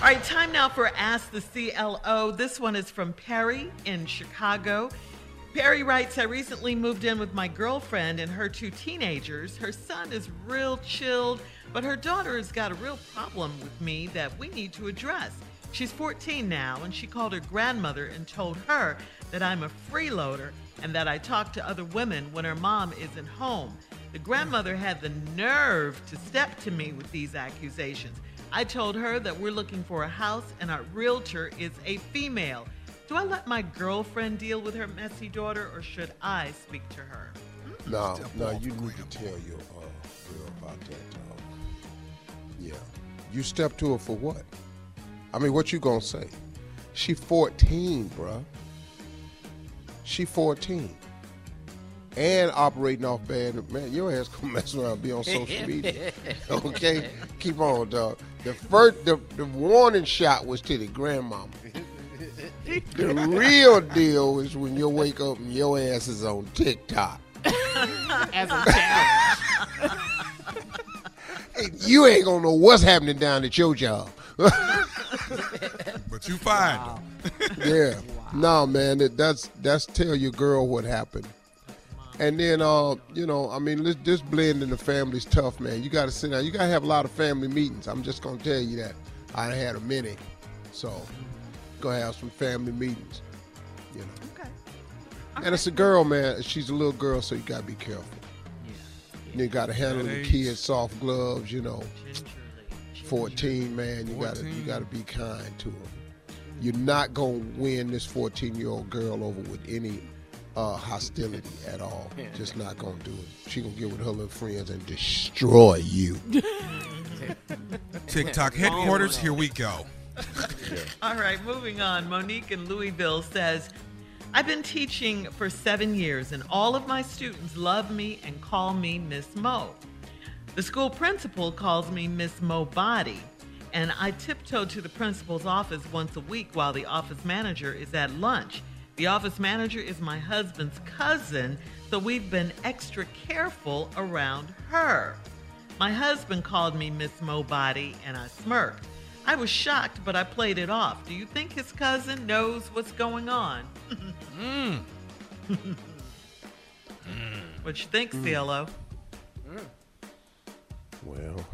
All right, time now for Ask the CLO. This one is from Perry in Chicago. Perry writes I recently moved in with my girlfriend and her two teenagers. Her son is real chilled, but her daughter has got a real problem with me that we need to address. She's 14 now, and she called her grandmother and told her that I'm a freeloader and that I talk to other women when her mom isn't home. The grandmother had the nerve to step to me with these accusations. I told her that we're looking for a house and our realtor is a female. Do I let my girlfriend deal with her messy daughter or should I speak to her? No, no, you need to tell your uh, girl about that. Uh, yeah, you step to her for what? I mean, what you gonna say? She 14, bruh. She 14. And operating off bad, man, your ass gonna mess around and be on social media. okay? Keep on, dog. The first, the, the warning shot was to the grandmama. The real deal is when you wake up and your ass is on TikTok. As a challenge. You ain't gonna know what's happening down at your job. But you find them. yeah. No, man, it, that's that's tell your girl what happened. And then, uh, you know, I mean, this, this blend in the family's tough, man. You got to sit down. You got to have a lot of family meetings. I'm just gonna tell you that. I had a many, so gonna have some family meetings. You know. Okay. And it's a girl, man. She's a little girl, so you gotta be careful. Yeah. You got to handle the kids, soft gloves. You know, fourteen, man. You gotta you gotta be kind to them. You're not gonna win this fourteen year old girl over with any uh, hostility at all. Just not gonna do it. She gonna get with her little friends and destroy you. TikTok headquarters, here we go. All right, moving on. Monique in Louisville says, I've been teaching for seven years, and all of my students love me and call me Miss Mo. The school principal calls me Miss Mo Body, and I tiptoe to the principal's office once a week while the office manager is at lunch. The office manager is my husband's cousin, so we've been extra careful around her. My husband called me Miss Mobody, and I smirked. I was shocked, but I played it off. Do you think his cousin knows what's going on? Mm. What you think, CLO? Well,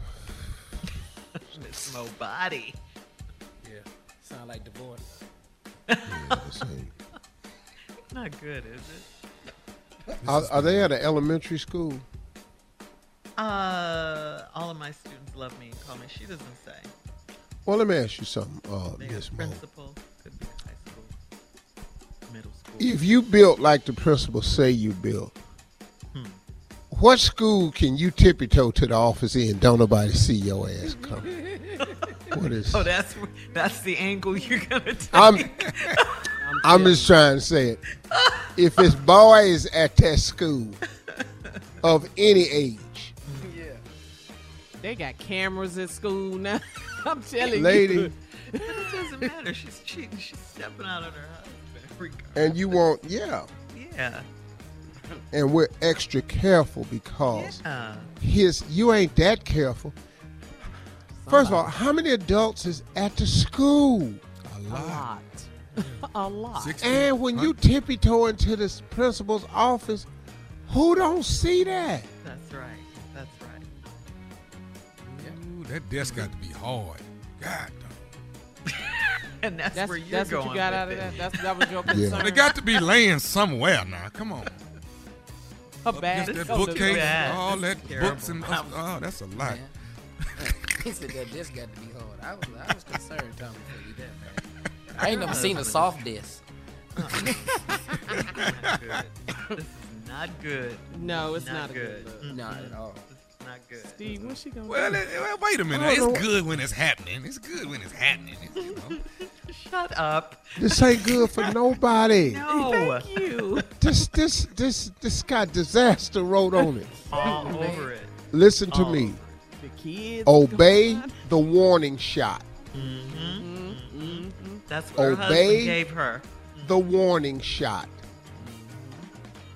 Miss Mobody. Yeah. Sound like divorce. yeah, this ain't- Not good, is it? are, are they at an elementary school? Uh, all of my students love me and call me. She doesn't say. Well, let me ask you something, uh, They Miss have principal, could be high school, middle school. If you built like the principal say you built, Hmm. what school can you tippy toe to the office in? Don't nobody see your ass coming. what is? Oh, that's that's the angle you're gonna take. I'm I'm just trying to say it. If it's boys at that school of any age, yeah, They got cameras at school now. I'm telling Lady. you. But it doesn't matter. She's cheating. She's stepping out on her husband. And you want yeah, Yeah. and we're extra careful because Yeah. his you ain't that careful. First of all, how many adults is at the school? A A lot. Lot. a lot. Six And when you tippy toe into the principal's office, who don't see that? That's right. That's right. Ooh, that desk got to be hard. God, dog. And that's, That's, where you're that's going. what you got with out of it. that. That's that was your Yeah. concern. They got to be laying somewhere now. Come on. a bag. Against that Oh, the- bookcase, bad. all that that is books and terrible. oh, that's a lot. Man. he said that this got to be hard. I was, I was concerned, Tommy, for you that, man. I ain't never seen a soft desk. Not good. This is not good. No, it's Not not, a good. good. look. Not at all. This not good. Steve, what's she gonna Well, do? it- well, wait a minute. It's know. good when it's happening. It's good when it's happening. You know? Shut up. This ain't good for nobody. No. Thank you. This this this this got disaster wrote on it. All over it. Listen to All me. The kids. Obey the warning shot. Mm-hmm. Mm-hmm. That's what her Obey. husband gave her. The warning shot.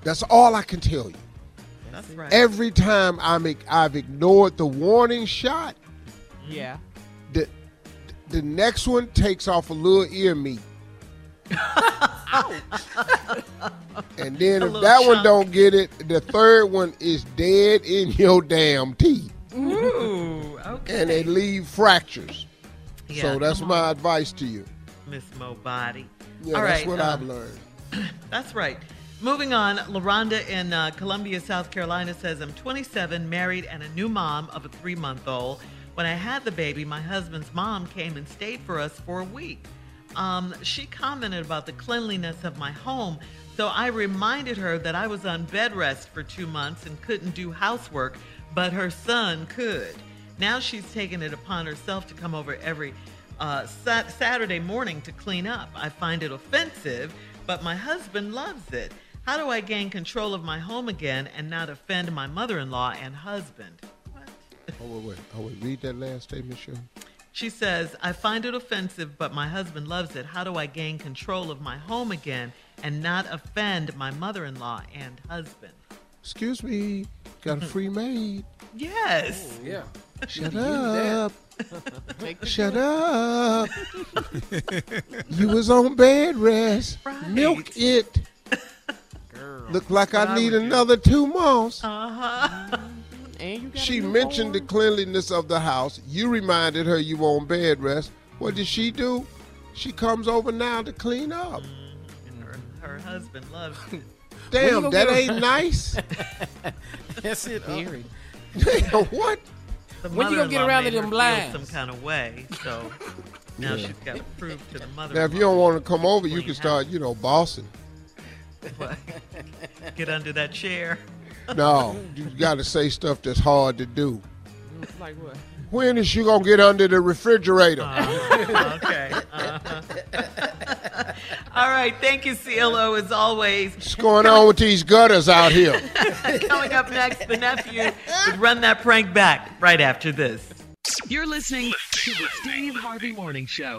That's all I can tell you. That's right. Every time I'm I've ignored the warning shot, mm-hmm. Yeah. the the next one takes off a little ear meat. Ouch. And then A if little that one don't get it, the third one is dead in your damn teeth. Ooh, okay. And they leave fractures. Yeah, so that's my on, advice to you. Miss Mo Body. Yeah, All that's right, what uh, I've learned. That's right. Moving on, LaRonda in uh, Columbia, South Carolina says, I'm 27, married, and a new mom of a three month old. When I had the baby, my husband's mom came and stayed for us for a week. Um, she commented about the cleanliness of my home, so I reminded her that I was on bed rest for two months and couldn't do housework, but her son could. Now she's taken it upon herself to come over every uh, sat- Saturday morning to clean up. I find it offensive, but my husband loves it. How do I gain control of my home again and not offend my mother in law and husband? What? Oh wait, wait. Oh wait, read that last statement, Shirley. She says, I find it offensive, but my husband loves it. How do I gain control of my home again and not offend my mother in law and husband? Excuse me, got a free maid. Yes. Oh, Yeah. Shut You use that. up. Shut up. you was on bed rest. Right. Milk it. girl. Look like I I need do. another two months. Uh huh. And you She mentioned the cleanliness of the house. You reminded her you were on bed rest. What did she do? She comes over now to clean up. her, her husband loves it. Damn, that ain't nice. That's it. Period. Damn, what? The When you gonna get around made to them her blinds? Some kind of way, so now Yeah. she's got to prove to the mother. Now, if you don't want to come over, you can start, you know, bossing. get under that chair. No, you got to say stuff that's hard to do. Like what? When is she gonna get under the refrigerator? Uh, okay. Uh-huh. All right. Thank you, CLO, as always. What's going on with these gutters out here? Coming up next, the nephew would run that prank back right after this. You're listening to the Steve Harvey Morning Show.